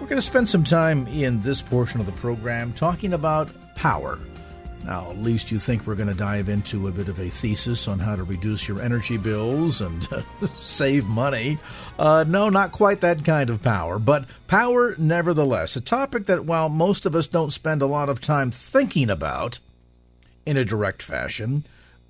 We're going to spend some time in this portion of the program talking about power. Now, at least you think we're going to dive into a bit of a thesis on how to reduce your energy bills and save money. Uh, no, not quite that kind of power, but power nevertheless. A topic that, while most of us don't spend a lot of time thinking about in a direct fashion,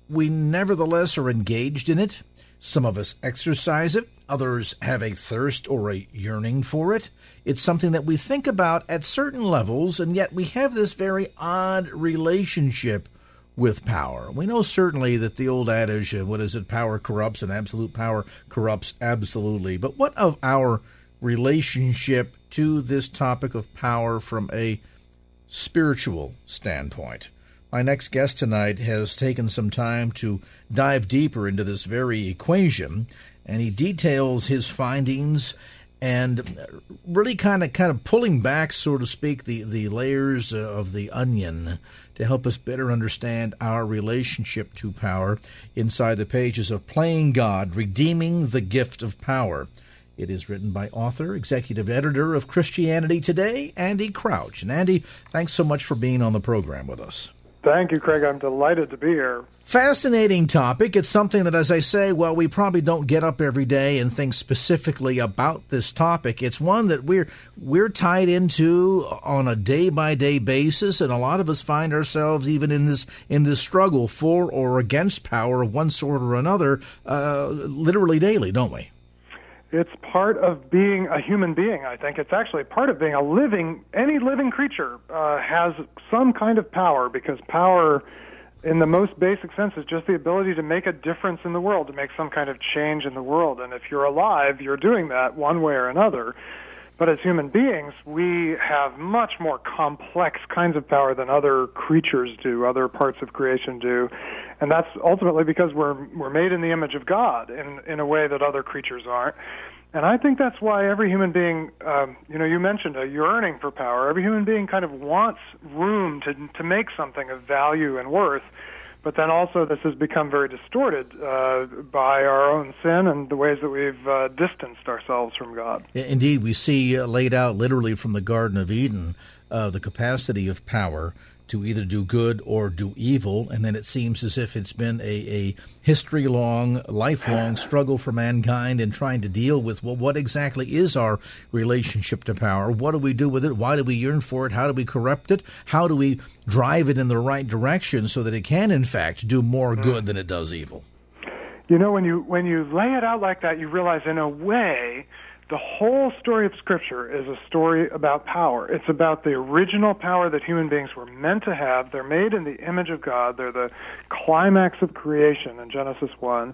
we nevertheless are engaged in it. Some of us exercise it, others have a thirst or a yearning for it. It's something that we think about at certain levels, and yet we have this very odd relationship with power. We know certainly that the old adage, what is it, power corrupts and absolute power corrupts absolutely. But what of our relationship to this topic of power from a spiritual standpoint? My next guest tonight has taken some time to dive deeper into this very equation, and he details his findings and really kind of kind of pulling back, so to speak, the the layers uh, of the onion to help us better understand our relationship to power inside the pages of Playing God, Redeeming the Gift of Power. It is written by author, executive editor of Christianity Today, Andy Crouch. And Andy, thanks so much for being on the program with us. Thank you, Craig. I'm delighted to be here. Fascinating topic. It's something that, as I say, well, we probably don't get up every day and think specifically about this topic. It's one that we're we're tied into on a day by day basis, and a lot of us find ourselves even in this in this struggle for or against power of one sort or another, uh, literally daily, don't we? It's part of being a human being, I think. It's actually part of being a living, any living creature uh, has some kind of power because power, in the most basic sense, is just the ability to make a difference in the world, to make some kind of change in the world. And if you're alive, you're doing that one way or another. But as human beings, we have much more complex kinds of power than other creatures do, other parts of creation do. And that's ultimately because we're, we're made in the image of God in, in a way that other creatures aren't. And I think that's why every human being, um, you know, you mentioned a yearning for power. Every human being kind of wants room to, to make something of value and worth. But then also, this has become very distorted uh, by our own sin and the ways that we've uh, distanced ourselves from God. Indeed, we see uh, laid out literally from the Garden of Eden uh, the capacity of power to either do good or do evil, and then it seems as if it's been a, a history long, lifelong struggle for mankind in trying to deal with well, what exactly is our relationship to power? What do we do with it? Why do we yearn for it? How do we corrupt it? How do we drive it in the right direction so that it can, in fact, do more hmm. good than it does evil? You know, when you when you lay it out like that, you realize, in a way, the whole story of Scripture is a story about power. It's about the original power that human beings were meant to have. They're made in the image of God. They're the climax of creation in Genesis 1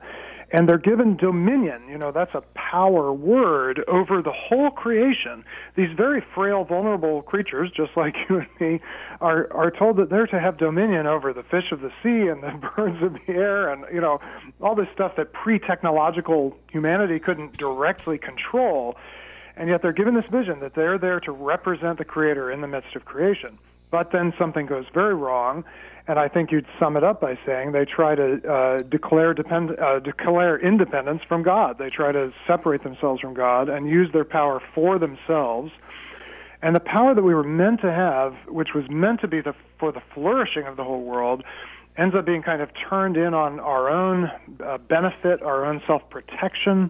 and they're given dominion. You know, that's a power word over the whole creation. These very frail, vulnerable creatures, just like you and me, are are told that they're to have dominion over the fish of the sea and the birds of the air, and you know, all this stuff that pre-technological humanity couldn't directly control. And yet they're given this vision that they're there to represent the Creator in the midst of creation. But then something goes very wrong and I think you'd sum it up by saying they try to uh, declare depend uh, declare independence from God. They try to separate themselves from God and use their power for themselves. And the power that we were meant to have, which was meant to be the, for the flourishing of the whole world, ends up being kind of turned in on our own uh, benefit, our own self protection.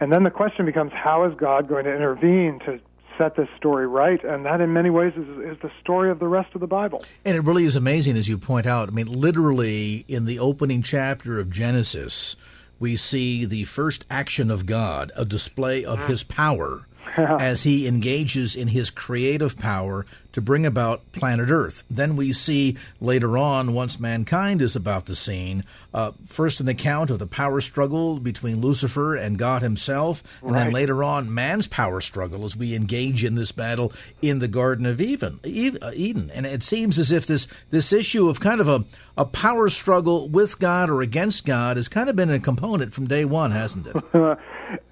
And then the question becomes how is God going to intervene to set this story right? And that, in many ways, is, is the story of the rest of the Bible. And it really is amazing, as you point out. I mean, literally, in the opening chapter of Genesis, we see the first action of God, a display of mm. his power as he engages in his creative power to bring about planet Earth. Then we see later on, once mankind is about the scene, uh, first an account of the power struggle between Lucifer and God himself, and right. then later on, man's power struggle as we engage in this battle in the Garden of Eden. Uh, Eden. And it seems as if this, this issue of kind of a, a power struggle with God or against God has kind of been a component from day one, hasn't it?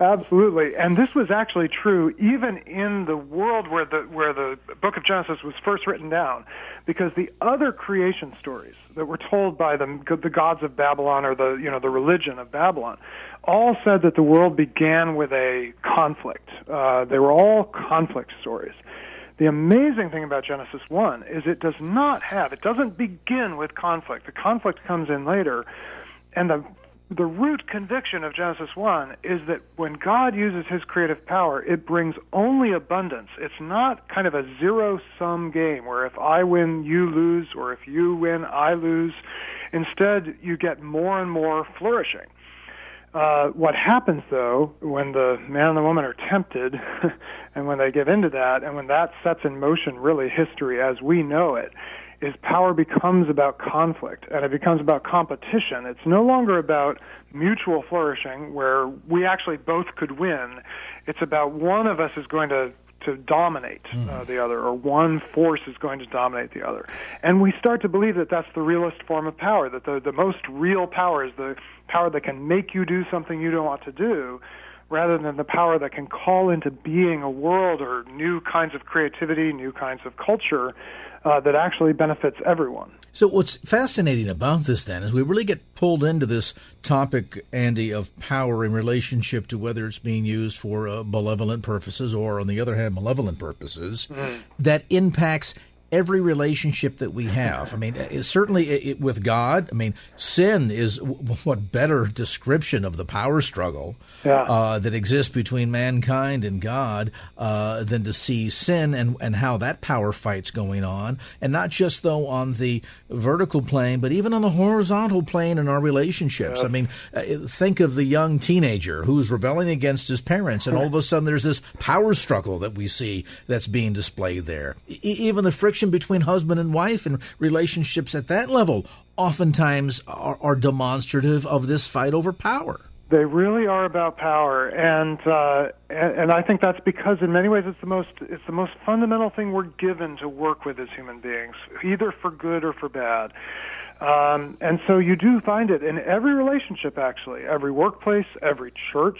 Absolutely, and this was actually true even in the world where the where the Book of Genesis was first written down, because the other creation stories that were told by the the gods of Babylon or the you know the religion of Babylon, all said that the world began with a conflict. Uh, they were all conflict stories. The amazing thing about Genesis 1 is it does not have, it doesn't begin with conflict. The conflict comes in later. And the the root conviction of Genesis 1 is that when God uses his creative power, it brings only abundance. It's not kind of a zero sum game where if I win, you lose, or if you win, I lose. Instead, you get more and more flourishing. Uh, what happens though when the man and the woman are tempted and when they give into that and when that sets in motion really history as we know it is power becomes about conflict and it becomes about competition. It's no longer about mutual flourishing where we actually both could win. It's about one of us is going to to dominate uh, hmm. the other, or one force is going to dominate the other. And we start to believe that that's the realist form of power, that the, the most real power is the power that can make you do something you don't want to do, rather than the power that can call into being a world or new kinds of creativity, new kinds of culture uh, that actually benefits everyone. So, what's fascinating about this then is we really get pulled into this topic, Andy, of power in relationship to whether it's being used for uh, malevolent purposes or, on the other hand, malevolent purposes mm. that impacts every relationship that we have. I mean, it, certainly it, with God. I mean, sin is w- what better description of the power struggle yeah. uh, that exists between mankind and God uh, than to see sin and and how that power fight's going on, and not just though on the vertical plane, but even on the horizontal plane in our relationships. Yeah. I mean, uh, think of the young teenager who's rebelling against his parents, and all of a sudden there's this power struggle that we see that's being displayed there. E- even the friction between husband and wife and relationships at that level oftentimes are, are demonstrative of this fight over power. They really are about power, and, uh, and and I think that's because in many ways it's the most it's the most fundamental thing we're given to work with as human beings, either for good or for bad. Um, and so you do find it in every relationship, actually, every workplace, every church,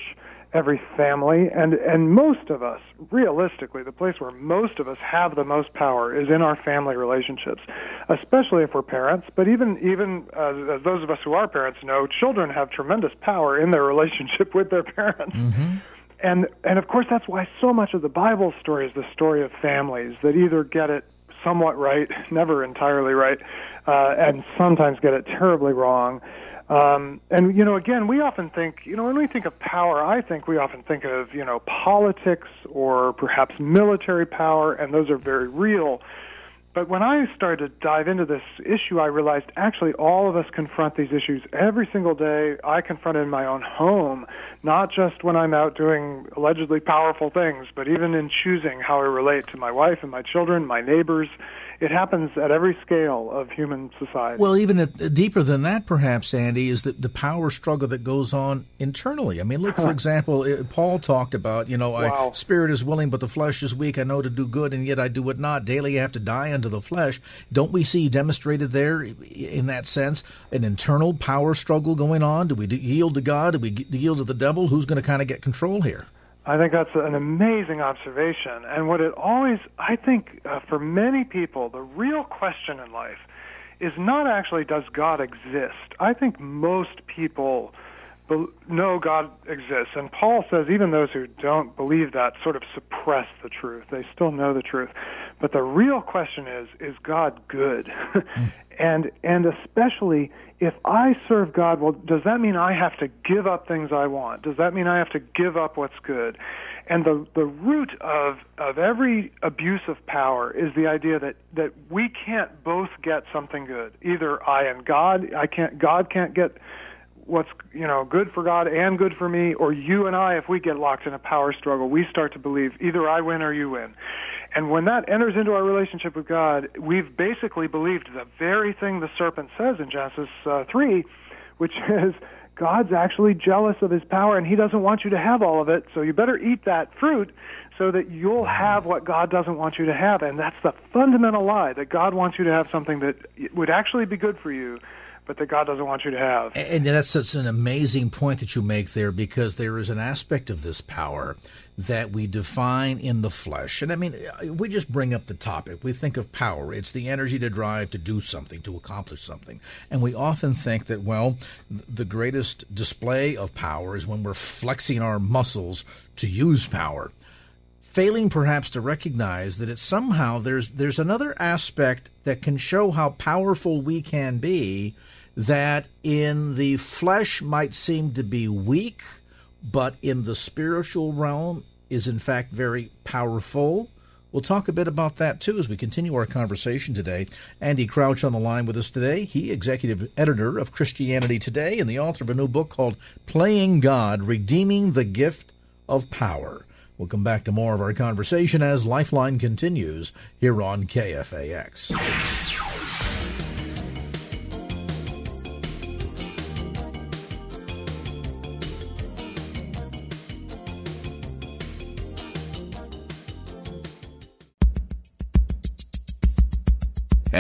every family and and most of us realistically the place where most of us have the most power is in our family relationships especially if we're parents but even even uh, as those of us who are parents know children have tremendous power in their relationship with their parents mm-hmm. and and of course that's why so much of the bible story is the story of families that either get it somewhat right never entirely right uh, and sometimes get it terribly wrong um, and you know, again, we often think, you know, when we think of power, I think we often think of, you know, politics or perhaps military power, and those are very real. But when I started to dive into this issue, I realized actually all of us confront these issues every single day. I confront it in my own home, not just when I'm out doing allegedly powerful things, but even in choosing how I relate to my wife and my children, my neighbors it happens at every scale of human society. Well, even at, deeper than that, perhaps, Andy, is the, the power struggle that goes on internally. I mean, look, for example, uh, Paul talked about, you know, wow. I, spirit is willing, but the flesh is weak. I know to do good, and yet I do it not. Daily I have to die unto the flesh. Don't we see demonstrated there, in that sense, an internal power struggle going on? Do we yield to God? Do we yield to the devil? Who's going to kind of get control here? I think that's an amazing observation. And what it always, I think, uh, for many people, the real question in life is not actually does God exist. I think most people be- know God exists. And Paul says even those who don't believe that sort of suppress the truth. They still know the truth. But the real question is, is God good? and and especially if I serve God, well, does that mean I have to give up things I want? Does that mean I have to give up what's good? And the the root of of every abuse of power is the idea that that we can't both get something good. Either I and God, I can't God can't get what's you know good for God and good for me, or you and I, if we get locked in a power struggle, we start to believe either I win or you win. And when that enters into our relationship with God, we've basically believed the very thing the serpent says in Genesis uh, three, which is God's actually jealous of his power and he doesn't want you to have all of it, so you better eat that fruit so that you'll have what God doesn't want you to have. And that's the fundamental lie that God wants you to have something that would actually be good for you but that God doesn't want you to have. And that's such an amazing point that you make there because there is an aspect of this power that we define in the flesh. And I mean, we just bring up the topic. We think of power. It's the energy to drive to do something, to accomplish something. And we often think that, well, the greatest display of power is when we're flexing our muscles to use power. Failing perhaps to recognize that it's somehow there's there's another aspect that can show how powerful we can be that in the flesh might seem to be weak, but in the spiritual realm is in fact very powerful. We'll talk a bit about that too as we continue our conversation today. Andy Crouch on the line with us today. He executive editor of Christianity Today and the author of a new book called Playing God: Redeeming the Gift of Power. We'll come back to more of our conversation as Lifeline continues here on KFAX.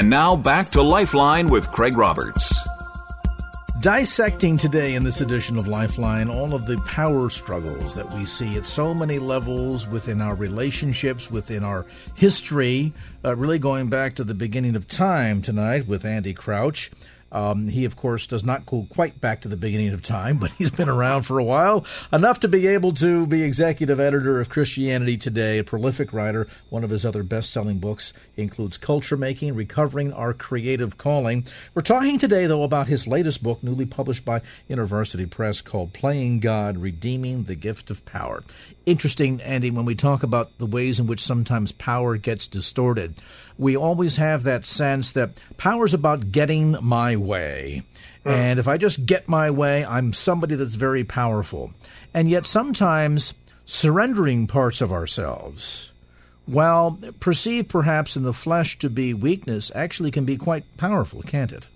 And now back to Lifeline with Craig Roberts. Dissecting today in this edition of Lifeline all of the power struggles that we see at so many levels within our relationships, within our history, uh, really going back to the beginning of time tonight with Andy Crouch. Um, he, of course, does not go quite back to the beginning of time, but he's been around for a while, enough to be able to be executive editor of Christianity Today, a prolific writer. One of his other best selling books includes Culture Making Recovering Our Creative Calling. We're talking today, though, about his latest book, newly published by InterVarsity Press, called Playing God Redeeming the Gift of Power. Interesting, Andy, when we talk about the ways in which sometimes power gets distorted we always have that sense that power is about getting my way. Mm. And if I just get my way, I'm somebody that's very powerful. And yet sometimes surrendering parts of ourselves, while perceived perhaps in the flesh to be weakness, actually can be quite powerful, can't it?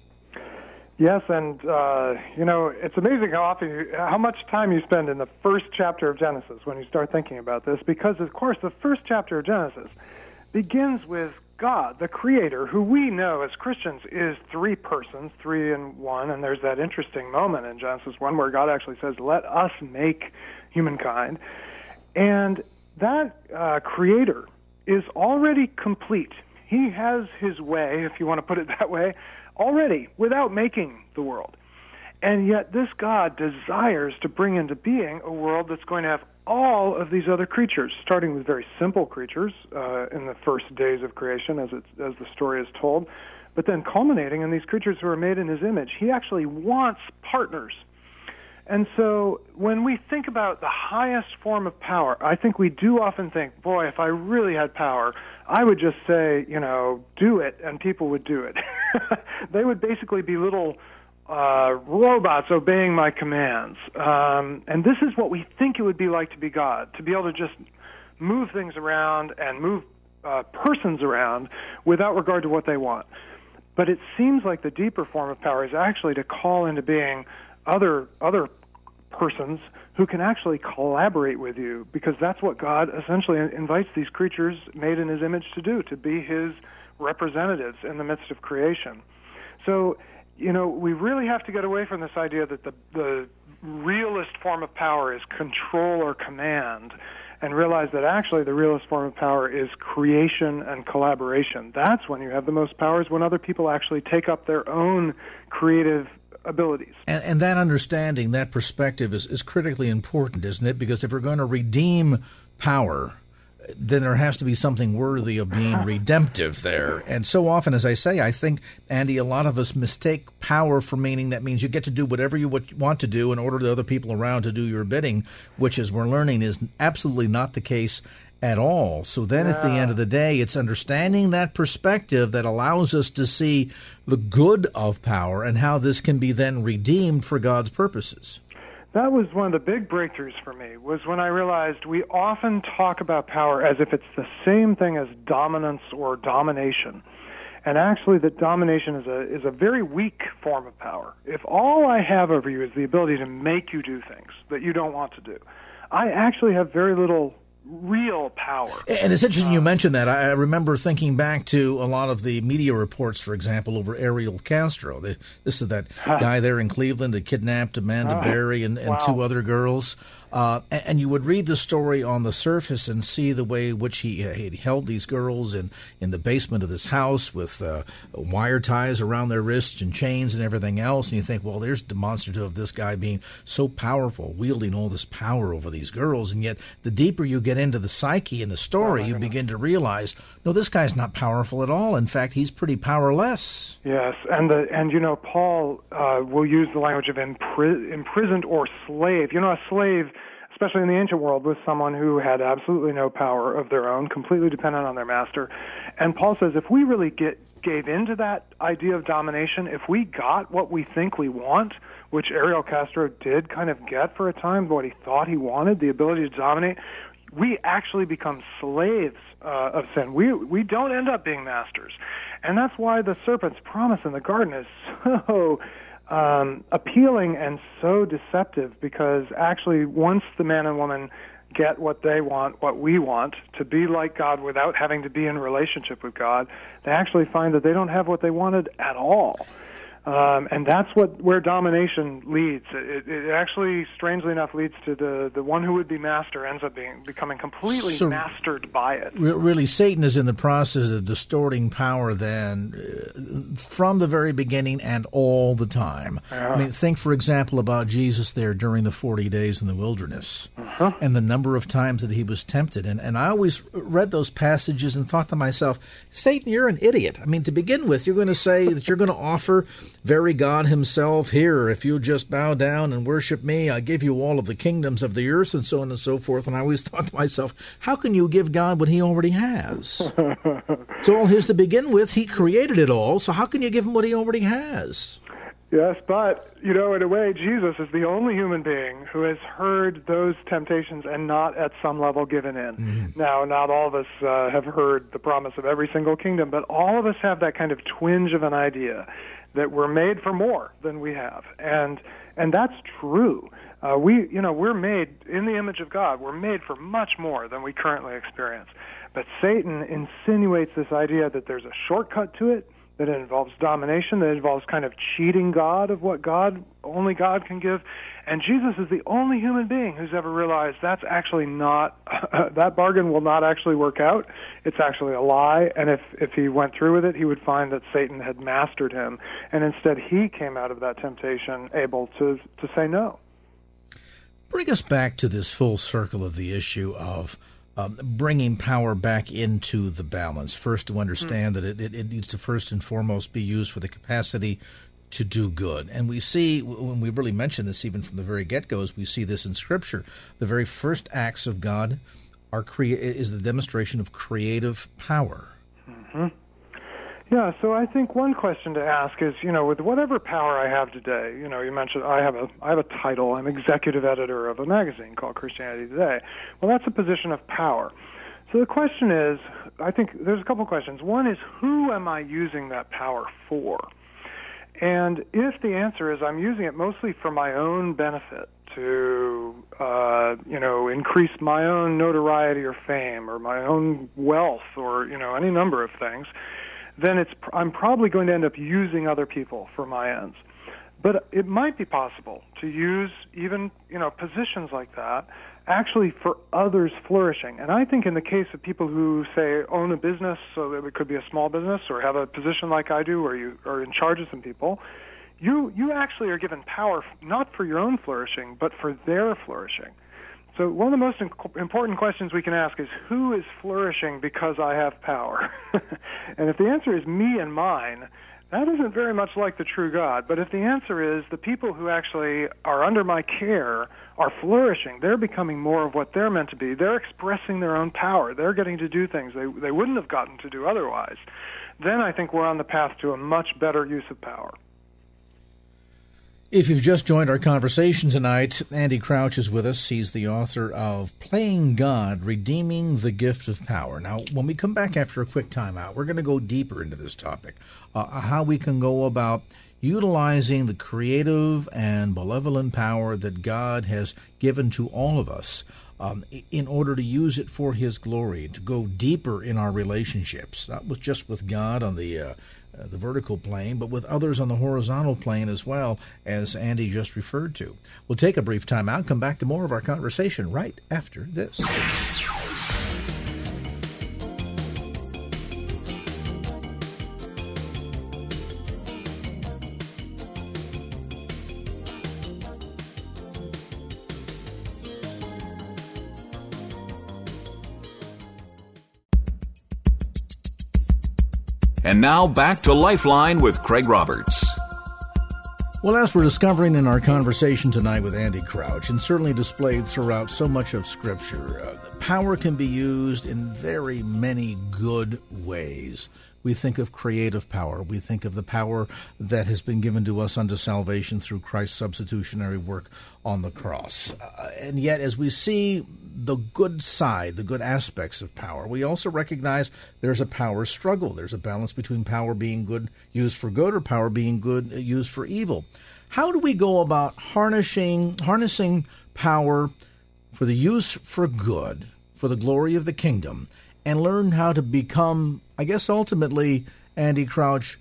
Yes, and uh, you know it's amazing how often, you, how much time you spend in the first chapter of Genesis when you start thinking about this, because of course the first chapter of Genesis begins with God, the Creator, who we know as Christians is three persons, three in one, and there's that interesting moment in Genesis 1 where God actually says, Let us make humankind. And that uh, Creator is already complete. He has his way, if you want to put it that way, already without making the world. And yet, this God desires to bring into being a world that's going to have all of these other creatures, starting with very simple creatures uh, in the first days of creation, as, it, as the story is told, but then culminating in these creatures who are made in his image. He actually wants partners. And so when we think about the highest form of power, I think we do often think, boy, if I really had power, I would just say, you know, do it, and people would do it. they would basically be little uh, robots obeying my commands. Um, and this is what we think it would be like to be God, to be able to just move things around and move uh, persons around without regard to what they want. But it seems like the deeper form of power is actually to call into being other other persons who can actually collaborate with you because that's what God essentially invites these creatures made in his image to do to be his representatives in the midst of creation. So you know, we really have to get away from this idea that the, the realist form of power is control or command and realize that actually the realist form of power is creation and collaboration. That's when you have the most powers when other people actually take up their own creative abilities. And, and that understanding, that perspective is, is critically important, isn't it? Because if we're going to redeem power, then there has to be something worthy of being uh-huh. redemptive there. And so often, as I say, I think, Andy, a lot of us mistake power for meaning that means you get to do whatever you want to do and order the other people around to do your bidding, which, as we're learning, is absolutely not the case at all. So then yeah. at the end of the day, it's understanding that perspective that allows us to see the good of power and how this can be then redeemed for God's purposes that was one of the big breakthroughs for me was when I realized we often talk about power as if it's the same thing as dominance or domination. And actually that domination is a is a very weak form of power. If all I have over you is the ability to make you do things that you don't want to do, I actually have very little real power. And it's interesting you um, mentioned that. I remember thinking back to a lot of the media reports, for example, over Ariel Castro. This is that guy there in Cleveland that kidnapped Amanda Berry and, and wow. two other girls. Uh, and, and, you would read the story on the surface and see the way in which he, uh, he held these girls in, in the basement of this house with uh, wire ties around their wrists and chains and everything else. And you think, well, there's demonstrative of this guy being so powerful, wielding all this power over these girls. And yet, the deeper you get into the psyche and the story, oh, you begin to realize, no, this guy's not powerful at all. In fact, he's pretty powerless. Yes, and the and you know, Paul uh, will use the language of impri- imprisoned or slave. You know, a slave especially in the ancient world, was someone who had absolutely no power of their own, completely dependent on their master. And Paul says if we really get gave into that idea of domination, if we got what we think we want, which Ariel Castro did kind of get for a time, what he thought he wanted, the ability to dominate, we actually become slaves uh, of sin. We we don't end up being masters, and that's why the serpent's promise in the garden is so um, appealing and so deceptive because actually once the man and woman get what they want, what we want, to be like God without having to be in relationship with God, they actually find that they don't have what they wanted at all. Um, and that's what where domination leads. It, it, actually, strangely enough, leads to the the one who would be master ends up being becoming completely so mastered by it. Really, Satan is in the process of distorting power then uh, from the very beginning and all the time. Yeah. I mean, think for example about Jesus there during the forty days in the wilderness, uh-huh. and the number of times that he was tempted. And and I always read those passages and thought to myself, Satan, you're an idiot. I mean, to begin with, you're going to say that you're going to offer very God Himself, Here, if you just bow down and worship me, I give you all of the kingdoms of the earth, and so on and so forth. And I always thought to myself, how can you give God what He already has? it's all His to begin with. He created it all, so how can you give Him what He already has? Yes, but, you know, in a way, Jesus is the only human being who has heard those temptations and not at some level given in. Mm-hmm. Now, not all of us uh, have heard the promise of every single kingdom, but all of us have that kind of twinge of an idea that we're made for more than we have, and and that's true. Uh, we, you know, we're made in the image of God. We're made for much more than we currently experience. But Satan insinuates this idea that there's a shortcut to it, that it involves domination, that it involves kind of cheating God of what God only God can give. And Jesus is the only human being who's ever realized that's actually not that bargain will not actually work out. It's actually a lie. And if if he went through with it, he would find that Satan had mastered him, and instead he came out of that temptation able to to say no. Bring us back to this full circle of the issue of um, bringing power back into the balance. First, to understand mm-hmm. that it, it, needs to first and foremost be used for the capacity to do good. And we see, when we really mention this even from the very get go, we see this in Scripture. The very first acts of God are crea- is the demonstration of creative power. Mm-hmm. Yeah, so I think one question to ask is, you know, with whatever power I have today, you know, you mentioned I have a I have a title. I'm executive editor of a magazine called Christianity Today. Well, that's a position of power. So the question is, I think there's a couple questions. One is, who am I using that power for? And if the answer is I'm using it mostly for my own benefit, to uh, you know increase my own notoriety or fame or my own wealth or you know any number of things, then it's I'm probably going to end up using other people for my ends. But it might be possible to use even you know positions like that actually for others flourishing. And I think in the case of people who say own a business, so that it could be a small business, or have a position like I do, where you are in charge of some people, you you actually are given power not for your own flourishing, but for their flourishing So one of the most important questions we can ask is who is flourishing because I have power? and if the answer is me and mine, that isn't very much like the true God. But if the answer is the people who actually are under my care are flourishing, they're becoming more of what they're meant to be. They're expressing their own power. They're getting to do things they they wouldn't have gotten to do otherwise. Then I think we're on the path to a much better use of power. If you've just joined our conversation tonight, Andy Crouch is with us. He's the author of Playing God, Redeeming the Gift of Power. Now, when we come back after a quick timeout, we're going to go deeper into this topic uh, how we can go about utilizing the creative and benevolent power that God has given to all of us. Um, in order to use it for His glory, to go deeper in our relationships, not with just with God on the uh, uh, the vertical plane, but with others on the horizontal plane as well, as Andy just referred to. We'll take a brief time out, come back to more of our conversation right after this. Now back to Lifeline with Craig Roberts. Well, as we're discovering in our conversation tonight with Andy Crouch, and certainly displayed throughout so much of Scripture, uh, power can be used in very many good ways. We think of creative power. We think of the power that has been given to us unto salvation through Christ's substitutionary work on the cross. Uh, and yet, as we see the good side, the good aspects of power, we also recognize there's a power struggle. There's a balance between power being good used for good or power being good uh, used for evil. How do we go about harnessing harnessing power for the use for good, for the glory of the kingdom? and learn how to become, I guess, ultimately, Andy Crouch,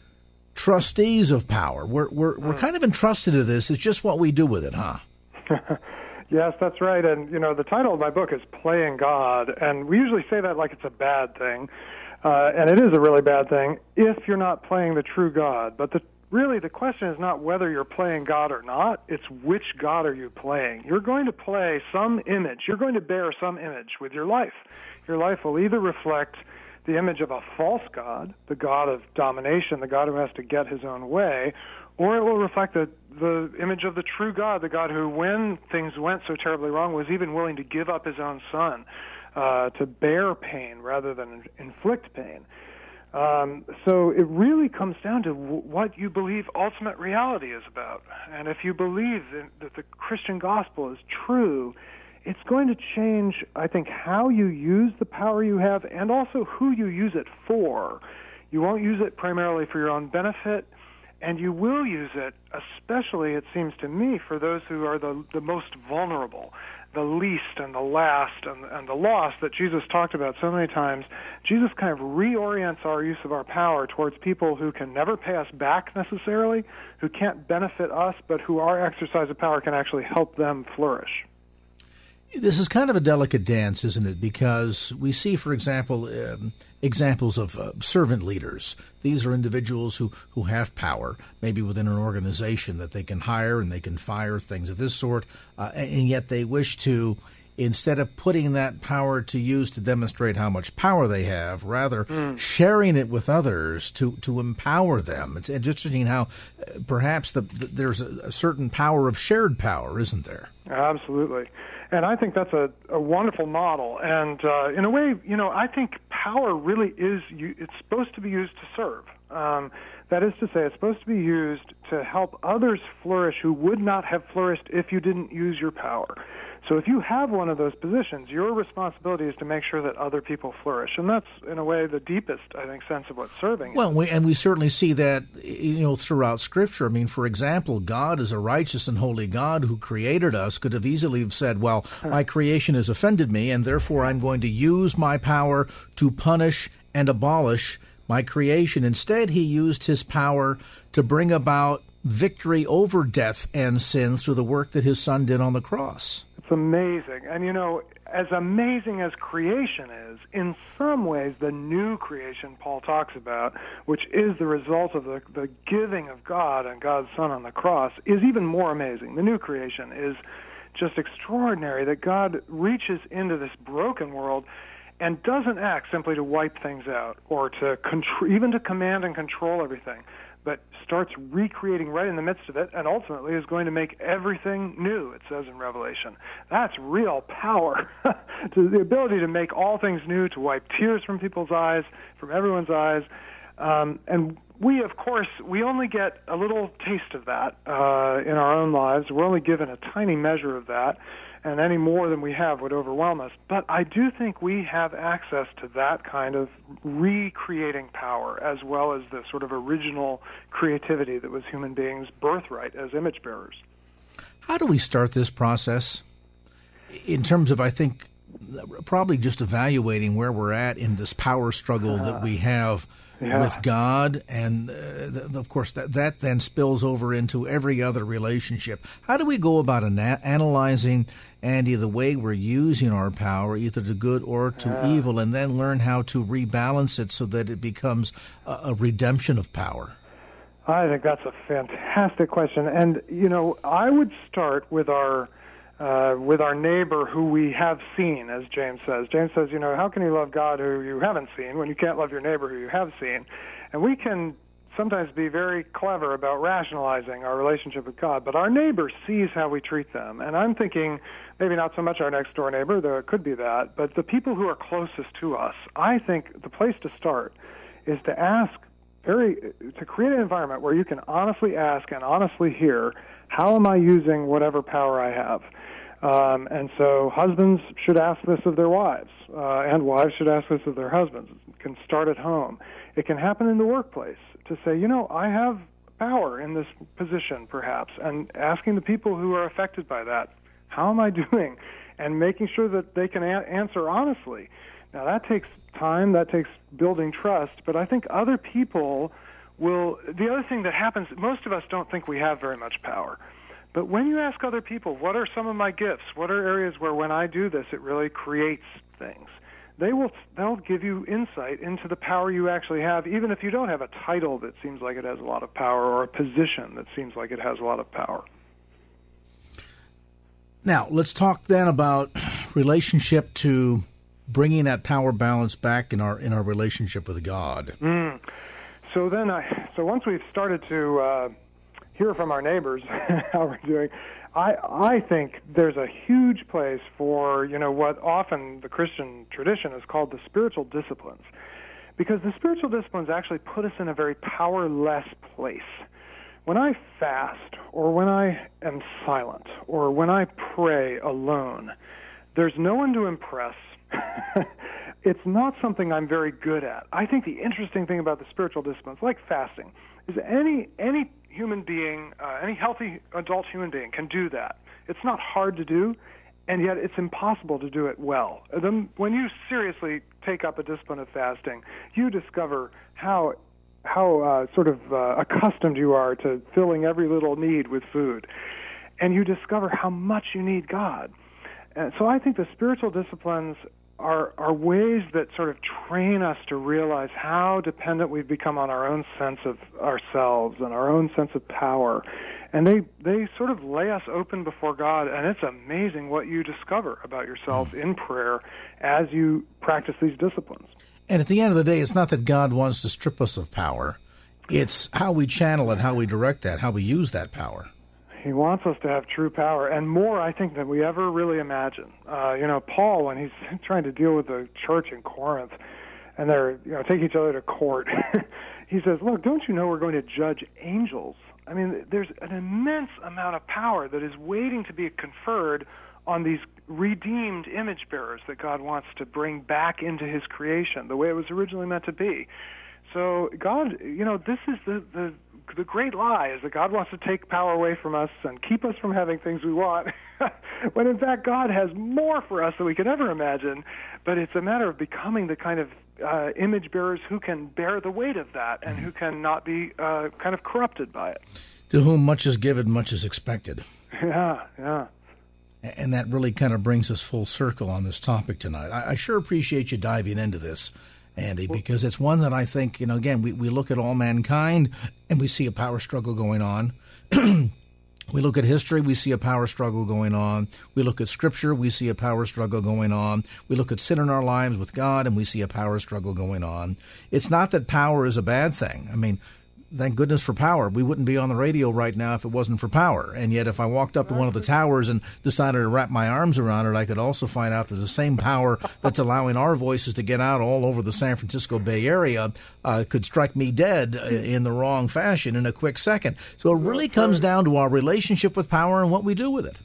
trustees of power. We're we're we're hmm. kind of entrusted to this. It's just what we do with it, huh? yes, that's right. And you know, the title of my book is "Playing God," and we usually say that like it's a bad thing, uh, and it is a really bad thing if you're not playing the true God. But the really the question is not whether you're playing God or not, it's which God are you playing. You're going to play some image. You're going to bear some image with your life your life will either reflect the image of a false God, the God of domination, the God who has to get his own way, or it will reflect the, the image of the true God, the God who, when things went so terribly wrong, was even willing to give up his own son uh, to bear pain rather than inflict pain. Um, so it really comes down to w- what you believe ultimate reality is about. And if you believe that the Christian gospel is true, it's going to change, I think, how you use the power you have and also who you use it for. You won't use it primarily for your own benefit, and you will use it, especially, it seems to me, for those who are the, the most vulnerable, the least and the last and, and the lost that Jesus talked about so many times. Jesus kind of reorients our use of our power towards people who can never pay us back necessarily, who can't benefit us, but who our exercise of power can actually help them flourish. This is kind of a delicate dance, isn't it? Because we see, for example, um, examples of uh, servant leaders. These are individuals who, who have power, maybe within an organization that they can hire and they can fire, things of this sort, uh, and yet they wish to, instead of putting that power to use to demonstrate how much power they have, rather mm. sharing it with others to, to empower them. It's interesting how uh, perhaps the, the, there's a, a certain power of shared power, isn't there? Absolutely. And I think that's a, a wonderful model. And uh, in a way, you know, I think power really is, it's supposed to be used to serve. Um, that is to say, it's supposed to be used to help others flourish who would not have flourished if you didn't use your power. So if you have one of those positions, your responsibility is to make sure that other people flourish, and that's in a way the deepest, I think, sense of what serving. Well, we, and we certainly see that you know throughout Scripture. I mean, for example, God is a righteous and holy God who created us. Could have easily have said, "Well, my creation has offended me, and therefore I'm going to use my power to punish and abolish." My creation. Instead, he used his power to bring about victory over death and sin through the work that his son did on the cross. Amazing. And you know, as amazing as creation is, in some ways, the new creation Paul talks about, which is the result of the, the giving of God and God's Son on the cross, is even more amazing. The new creation is just extraordinary that God reaches into this broken world and doesn't act simply to wipe things out or to control, even to command and control everything, but starts recreating right in the midst of it and ultimately is going to make everything new, it says in Revelation. That's real power. to the ability to make all things new, to wipe tears from people's eyes, from everyone's eyes. Um, and we, of course, we only get a little taste of that uh, in our own lives. We're only given a tiny measure of that and any more than we have would overwhelm us. But I do think we have access to that kind of recreating power as well as the sort of original creativity that was human beings' birthright as image bearers. How do we start this process? In terms of, I think, probably just evaluating where we're at in this power struggle uh, that we have yeah. with God, and uh, of course that that then spills over into every other relationship. How do we go about ana- analyzing, Andy, the way we're using our power, either to good or to evil, and then learn how to rebalance it so that it becomes a, a redemption of power? I think that's a fantastic question, and you know I would start with our uh, with our neighbor who we have seen, as James says. James says, you know, how can you love God who you haven't seen when you can't love your neighbor who you have seen? And we can sometimes be very clever about rationalizing our relationship with God, but our neighbor sees how we treat them. And I'm thinking maybe not so much our next door neighbor, though it could be that, but the people who are closest to us. I think the place to start is to ask very to create an environment where you can honestly ask and honestly hear how am I using whatever power I have? Um, and so husbands should ask this of their wives, uh, and wives should ask this of their husbands. It can start at home. It can happen in the workplace to say, you know, I have power in this position, perhaps, and asking the people who are affected by that, how am I doing? And making sure that they can a- answer honestly. Now, that takes time, that takes building trust, but I think other people will. The other thing that happens, most of us don't think we have very much power. But when you ask other people, what are some of my gifts? What are areas where when I do this, it really creates things? They will they'll give you insight into the power you actually have, even if you don't have a title that seems like it has a lot of power or a position that seems like it has a lot of power. Now, let's talk then about relationship to bringing that power balance back in our in our relationship with God. Mm. So then, I so once we've started to uh, hear from our neighbors how we're doing. I I think there's a huge place for you know what often the Christian tradition is called the spiritual disciplines, because the spiritual disciplines actually put us in a very powerless place. When I fast, or when I am silent, or when I pray alone, there's no one to impress. it's not something I'm very good at. I think the interesting thing about the spiritual disciplines, like fasting, is any any human being, uh, any healthy adult human being can do that. It's not hard to do, and yet it's impossible to do it well. Then, when you seriously take up a discipline of fasting, you discover how how uh, sort of uh, accustomed you are to filling every little need with food, and you discover how much you need God. And so I think the spiritual disciplines are are ways that sort of train us to realize how dependent we've become on our own sense of ourselves and our own sense of power. And they they sort of lay us open before God and it's amazing what you discover about yourself hmm. in prayer as you practice these disciplines. And at the end of the day, it's not that God wants to strip us of power. It's how we channel it, how we direct that, how we use that power. He wants us to have true power and more, I think, than we ever really imagine. Uh, you know, Paul, when he's trying to deal with the church in Corinth, and they're you know taking each other to court, he says, "Look, don't you know we're going to judge angels? I mean, there's an immense amount of power that is waiting to be conferred on these redeemed image bearers that God wants to bring back into His creation, the way it was originally meant to be." So God, you know, this is the the the great lie is that God wants to take power away from us and keep us from having things we want, when in fact God has more for us than we could ever imagine. But it's a matter of becoming the kind of uh, image bearers who can bear the weight of that and who can not be uh, kind of corrupted by it. To whom much is given, much is expected. Yeah, yeah. And that really kind of brings us full circle on this topic tonight. I, I sure appreciate you diving into this. Andy, because it's one that I think, you know, again, we, we look at all mankind and we see a power struggle going on. We look at history, we see a power struggle going on. We look at scripture, we see a power struggle going on. We look at sin in our lives with God, and we see a power struggle going on. It's not that power is a bad thing. I mean, thank goodness for power. We wouldn't be on the radio right now if it wasn't for power. And yet, if I walked up to one of the towers and decided to wrap my arms around it, I could also find out that the same power that's allowing our voices to get out all over the San Francisco Bay Area uh, could strike me dead uh, in the wrong fashion in a quick second. So it really comes down to our relationship with power and what we do with it.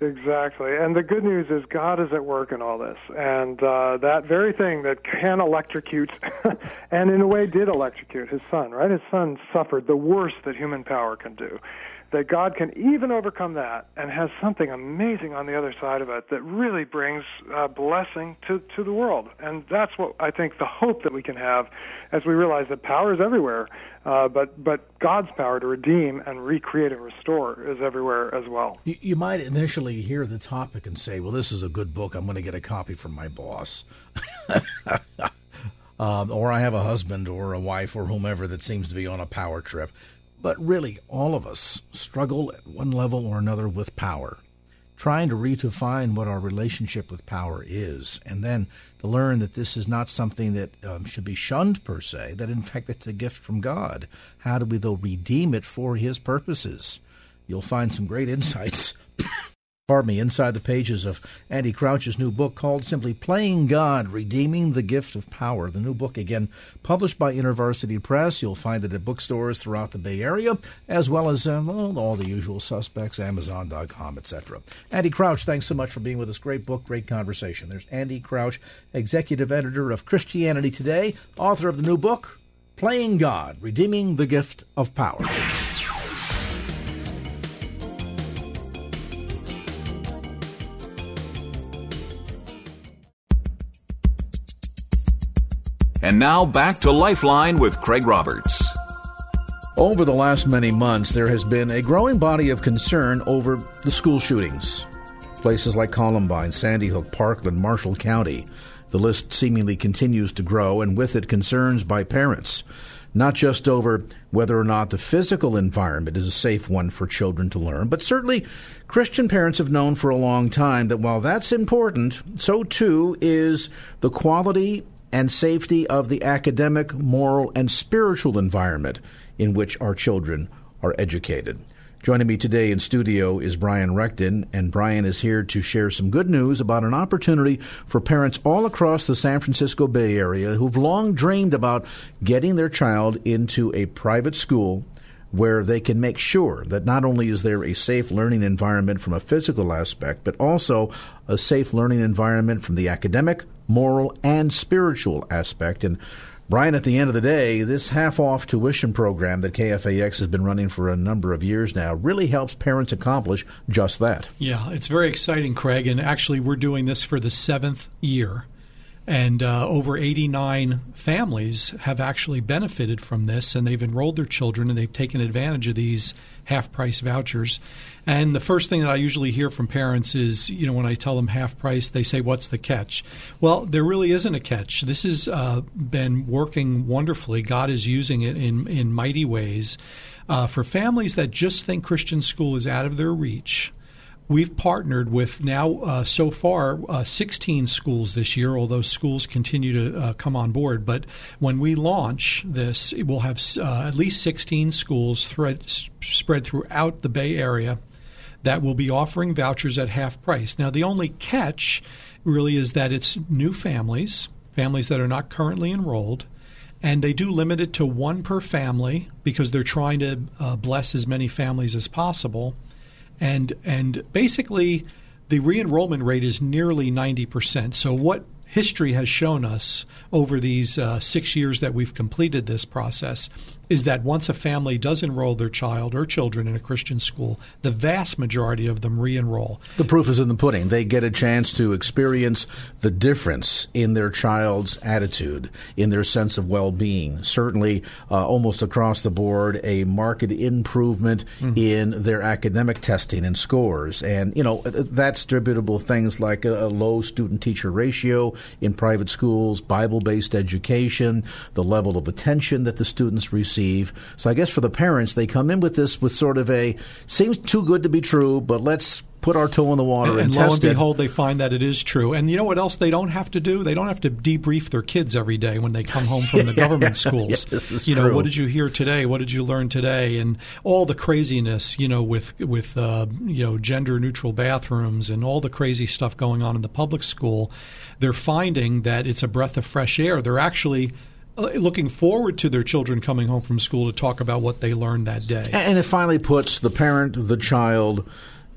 Exactly. And the good news is God is at work in all this. And uh, that very thing that can electrocute, and in a way did electrocute his son, right? His son suffered the worst that human power can do that God can even overcome that and has something amazing on the other side of it that really brings uh, blessing to, to the world. And that's what I think the hope that we can have as we realize that power is everywhere, uh, but, but God's power to redeem and recreate and restore is everywhere as well. You, you might initially hear the topic and say, well, this is a good book. I'm going to get a copy from my boss. um, or I have a husband or a wife or whomever that seems to be on a power trip. But really, all of us struggle at one level or another with power, trying to redefine what our relationship with power is, and then to learn that this is not something that um, should be shunned per se, that in fact it's a gift from God. How do we, though, redeem it for His purposes? You'll find some great insights pardon me, inside the pages of Andy Crouch's new book called simply Playing God, Redeeming the Gift of Power. The new book, again, published by InterVarsity Press. You'll find it at bookstores throughout the Bay Area, as well as uh, all the usual suspects, Amazon.com, etc. Andy Crouch, thanks so much for being with us. Great book, great conversation. There's Andy Crouch, executive editor of Christianity Today, author of the new book, Playing God, Redeeming the Gift of Power. And now back to Lifeline with Craig Roberts. Over the last many months, there has been a growing body of concern over the school shootings. Places like Columbine, Sandy Hook, Parkland, Marshall County. The list seemingly continues to grow, and with it, concerns by parents. Not just over whether or not the physical environment is a safe one for children to learn, but certainly Christian parents have known for a long time that while that's important, so too is the quality and safety of the academic, moral, and spiritual environment in which our children are educated. Joining me today in studio is Brian Reckton, and Brian is here to share some good news about an opportunity for parents all across the San Francisco Bay Area who've long dreamed about getting their child into a private school where they can make sure that not only is there a safe learning environment from a physical aspect, but also a safe learning environment from the academic, moral, and spiritual aspect. And Brian, at the end of the day, this half off tuition program that KFAX has been running for a number of years now really helps parents accomplish just that. Yeah, it's very exciting, Craig. And actually, we're doing this for the seventh year. And uh, over 89 families have actually benefited from this, and they've enrolled their children and they've taken advantage of these half price vouchers. And the first thing that I usually hear from parents is, you know, when I tell them half price, they say, What's the catch? Well, there really isn't a catch. This has uh, been working wonderfully. God is using it in, in mighty ways. Uh, for families that just think Christian school is out of their reach, We've partnered with now uh, so far uh, 16 schools this year, although schools continue to uh, come on board. But when we launch this, we'll have uh, at least 16 schools thread, spread throughout the Bay Area that will be offering vouchers at half price. Now, the only catch really is that it's new families, families that are not currently enrolled and they do limit it to one per family because they're trying to uh, bless as many families as possible and and basically the re-enrollment rate is nearly 90%. So what history has shown us over these uh, six years that we've completed this process is that once a family does enroll their child or children in a Christian school, the vast majority of them re enroll. The proof is in the pudding. They get a chance to experience the difference in their child's attitude, in their sense of well being. Certainly, uh, almost across the board, a marked improvement mm-hmm. in their academic testing and scores. And, you know, that's attributable things like a, a low student teacher ratio in private schools, Bible based education, the level of attention that the students receive receive. So I guess for the parents, they come in with this with sort of a seems too good to be true, but let's put our toe in the water and, and, and lo and it. behold, they find that it is true. And you know what else they don't have to do? They don't have to debrief their kids every day when they come home from the government schools. Yes, you know, true. what did you hear today? What did you learn today? And all the craziness, you know, with with uh, you know gender neutral bathrooms and all the crazy stuff going on in the public school. They're finding that it's a breath of fresh air. They're actually looking forward to their children coming home from school to talk about what they learned that day. And it finally puts the parent, the child,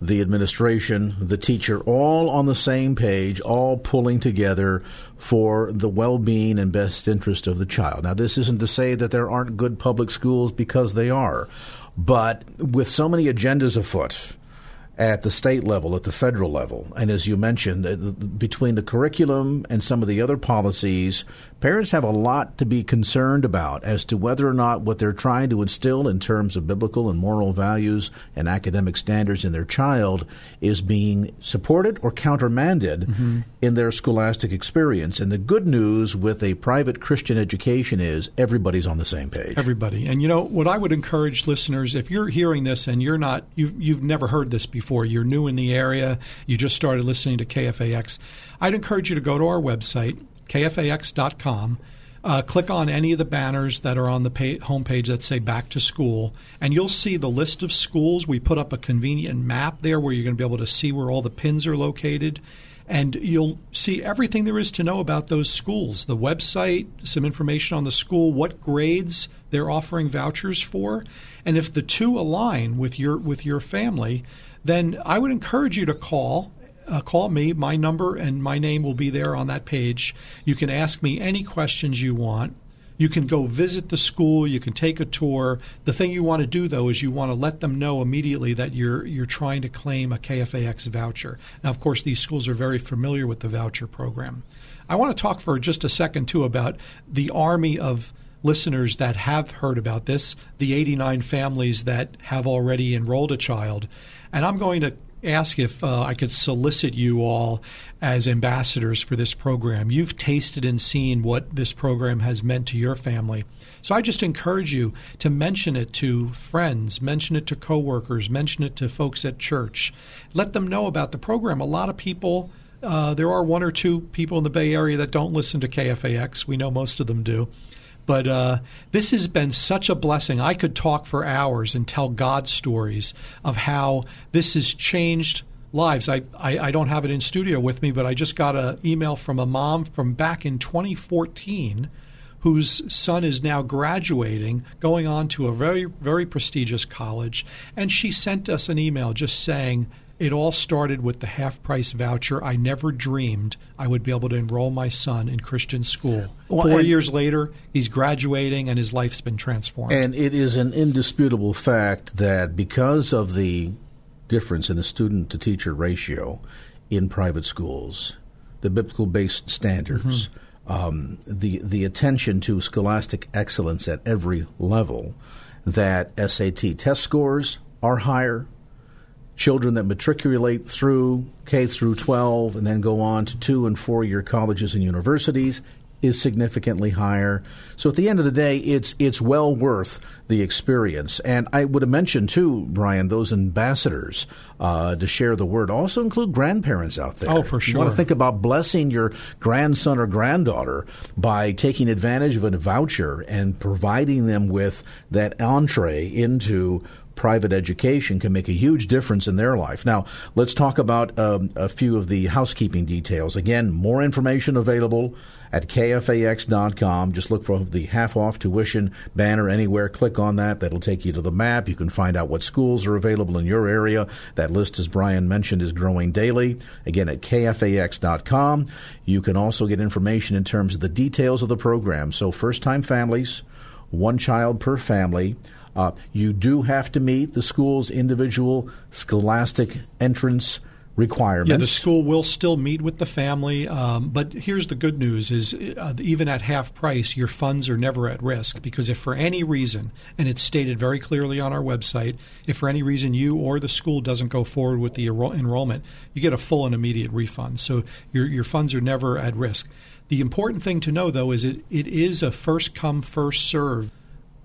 the administration, the teacher, all on the same page, all pulling together for the well being and best interest of the child. Now, this isn't to say that there aren't good public schools because they are, but with so many agendas afoot, at the state level, at the federal level. And as you mentioned, uh, between the curriculum and some of the other policies, parents have a lot to be concerned about as to whether or not what they're trying to instill in terms of biblical and moral values and academic standards in their child is being supported or countermanded mm-hmm. in their scholastic experience. And the good news with a private Christian education is everybody's on the same page. everybody. And you know what I would encourage listeners if you're hearing this and you're not you've you've never heard this before, you're new in the area, you just started listening to KFAX, I'd encourage you to go to our website kfax.com. Uh, click on any of the banners that are on the pa- homepage that say back to school, and you'll see the list of schools. We put up a convenient map there where you're going to be able to see where all the pins are located and you'll see everything there is to know about those schools the website, some information on the school, what grades they're offering vouchers for. And if the two align with your, with your family, then I would encourage you to call. Uh, call me. My number and my name will be there on that page. You can ask me any questions you want. You can go visit the school. You can take a tour. The thing you want to do, though, is you want to let them know immediately that you're you're trying to claim a KFAX voucher. Now, of course, these schools are very familiar with the voucher program. I want to talk for just a second too about the army of listeners that have heard about this, the 89 families that have already enrolled a child, and I'm going to ask if uh, I could solicit you all as ambassadors for this program. You've tasted and seen what this program has meant to your family. So I just encourage you to mention it to friends, mention it to coworkers, mention it to folks at church. Let them know about the program. A lot of people uh, there are one or two people in the Bay Area that don't listen to KFAX. We know most of them do. But uh, this has been such a blessing. I could talk for hours and tell God stories of how this has changed lives. I, I, I don't have it in studio with me, but I just got an email from a mom from back in 2014 whose son is now graduating, going on to a very, very prestigious college. And she sent us an email just saying, it all started with the half price voucher. I never dreamed I would be able to enroll my son in Christian school. Well, Four years later, he's graduating and his life's been transformed. And it is an indisputable fact that because of the difference in the student to teacher ratio in private schools, the biblical based standards, um, the, the attention to scholastic excellence at every level, that SAT test scores are higher. Children that matriculate through K through 12 and then go on to two and four year colleges and universities is significantly higher. So at the end of the day, it's it's well worth the experience. And I would have mentioned too, Brian, those ambassadors uh, to share the word also include grandparents out there. Oh, for sure. You want to think about blessing your grandson or granddaughter by taking advantage of a voucher and providing them with that entree into private education can make a huge difference in their life. Now, let's talk about um, a few of the housekeeping details. Again, more information available at kfax.com. Just look for the half off tuition banner anywhere. Click on that. That'll take you to the map. You can find out what schools are available in your area. That list, as Brian mentioned, is growing daily. Again, at kfax.com. You can also get information in terms of the details of the program. So, first time families, one child per family. Uh, you do have to meet the school's individual scholastic entrance requirements. Yeah, the school will still meet with the family, um, but here's the good news: is uh, even at half price, your funds are never at risk because if for any reason, and it's stated very clearly on our website, if for any reason you or the school doesn't go forward with the enroll- enrollment, you get a full and immediate refund. So your your funds are never at risk. The important thing to know, though, is it, it is a first come first serve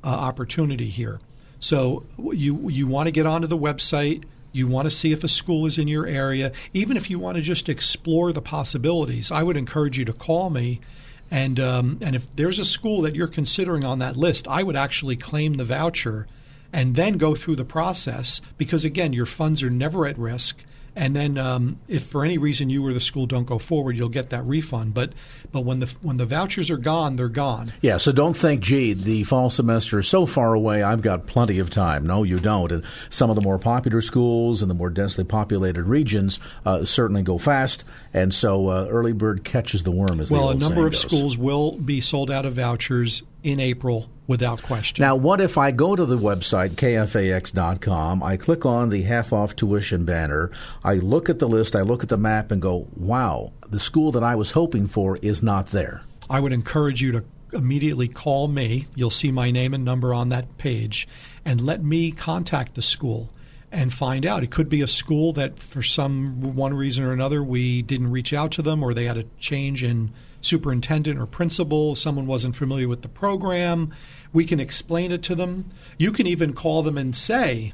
uh, opportunity here. So you you want to get onto the website. You want to see if a school is in your area. Even if you want to just explore the possibilities, I would encourage you to call me. And um, and if there's a school that you're considering on that list, I would actually claim the voucher and then go through the process because again, your funds are never at risk and then um, if for any reason you or the school don't go forward, you'll get that refund. But but when the when the vouchers are gone, they're gone. Yeah. So don't think, gee, the fall semester is so far away. I've got plenty of time. No, you don't. And some of the more popular schools and the more densely populated regions uh, certainly go fast. And so uh, early bird catches the worm. As well, a number of goes. schools will be sold out of vouchers in April without question. Now, what if I go to the website, kfax.com, I click on the half off tuition banner, I look at the list, I look at the map, and go, wow, the school that I was hoping for is not there? I would encourage you to immediately call me. You'll see my name and number on that page, and let me contact the school and find out. It could be a school that, for some one reason or another, we didn't reach out to them, or they had a change in superintendent or principal, someone wasn't familiar with the program. We can explain it to them. You can even call them and say,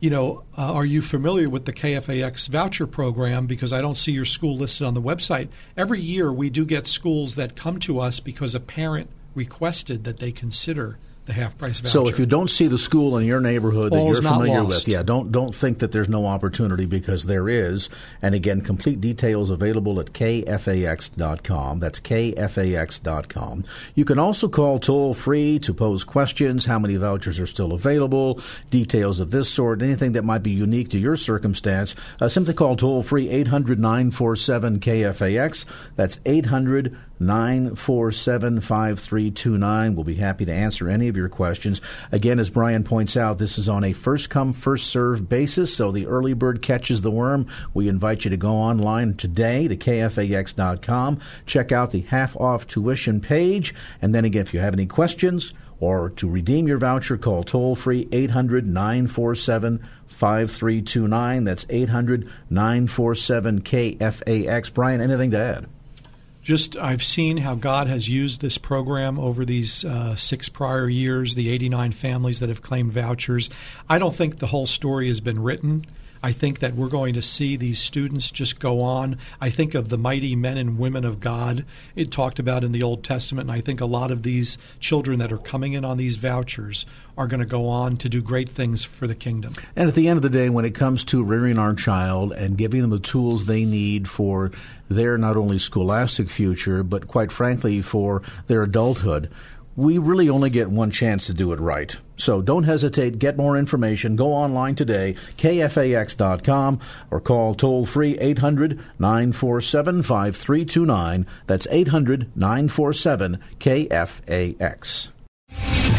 you know, uh, are you familiar with the KFAX voucher program? Because I don't see your school listed on the website. Every year we do get schools that come to us because a parent requested that they consider the half price voucher. So if you don't see the school in your neighborhood that All's you're familiar with, yeah, don't don't think that there's no opportunity because there is. And again, complete details available at kfax.com. That's kfax.com. You can also call toll free to pose questions, how many vouchers are still available, details of this sort, anything that might be unique to your circumstance. Uh, simply call toll free 800 947 KFAX. That's 800 947 5329. We'll be happy to answer any of your questions. Again, as Brian points out, this is on a first come, first served basis, so the early bird catches the worm. We invite you to go online today to kfax.com, check out the half off tuition page, and then again, if you have any questions, or to redeem your voucher, call toll free 800 947 5329. That's 800 947 KFAX. Brian, anything to add? Just I've seen how God has used this program over these uh, six prior years, the 89 families that have claimed vouchers. I don't think the whole story has been written. I think that we're going to see these students just go on. I think of the mighty men and women of God it talked about in the Old Testament, and I think a lot of these children that are coming in on these vouchers are going to go on to do great things for the kingdom. And at the end of the day, when it comes to rearing our child and giving them the tools they need for their not only scholastic future, but quite frankly, for their adulthood, we really only get one chance to do it right. So don't hesitate. Get more information. Go online today, kfax.com, or call toll free 800 947 5329. That's 800 947 KFAX.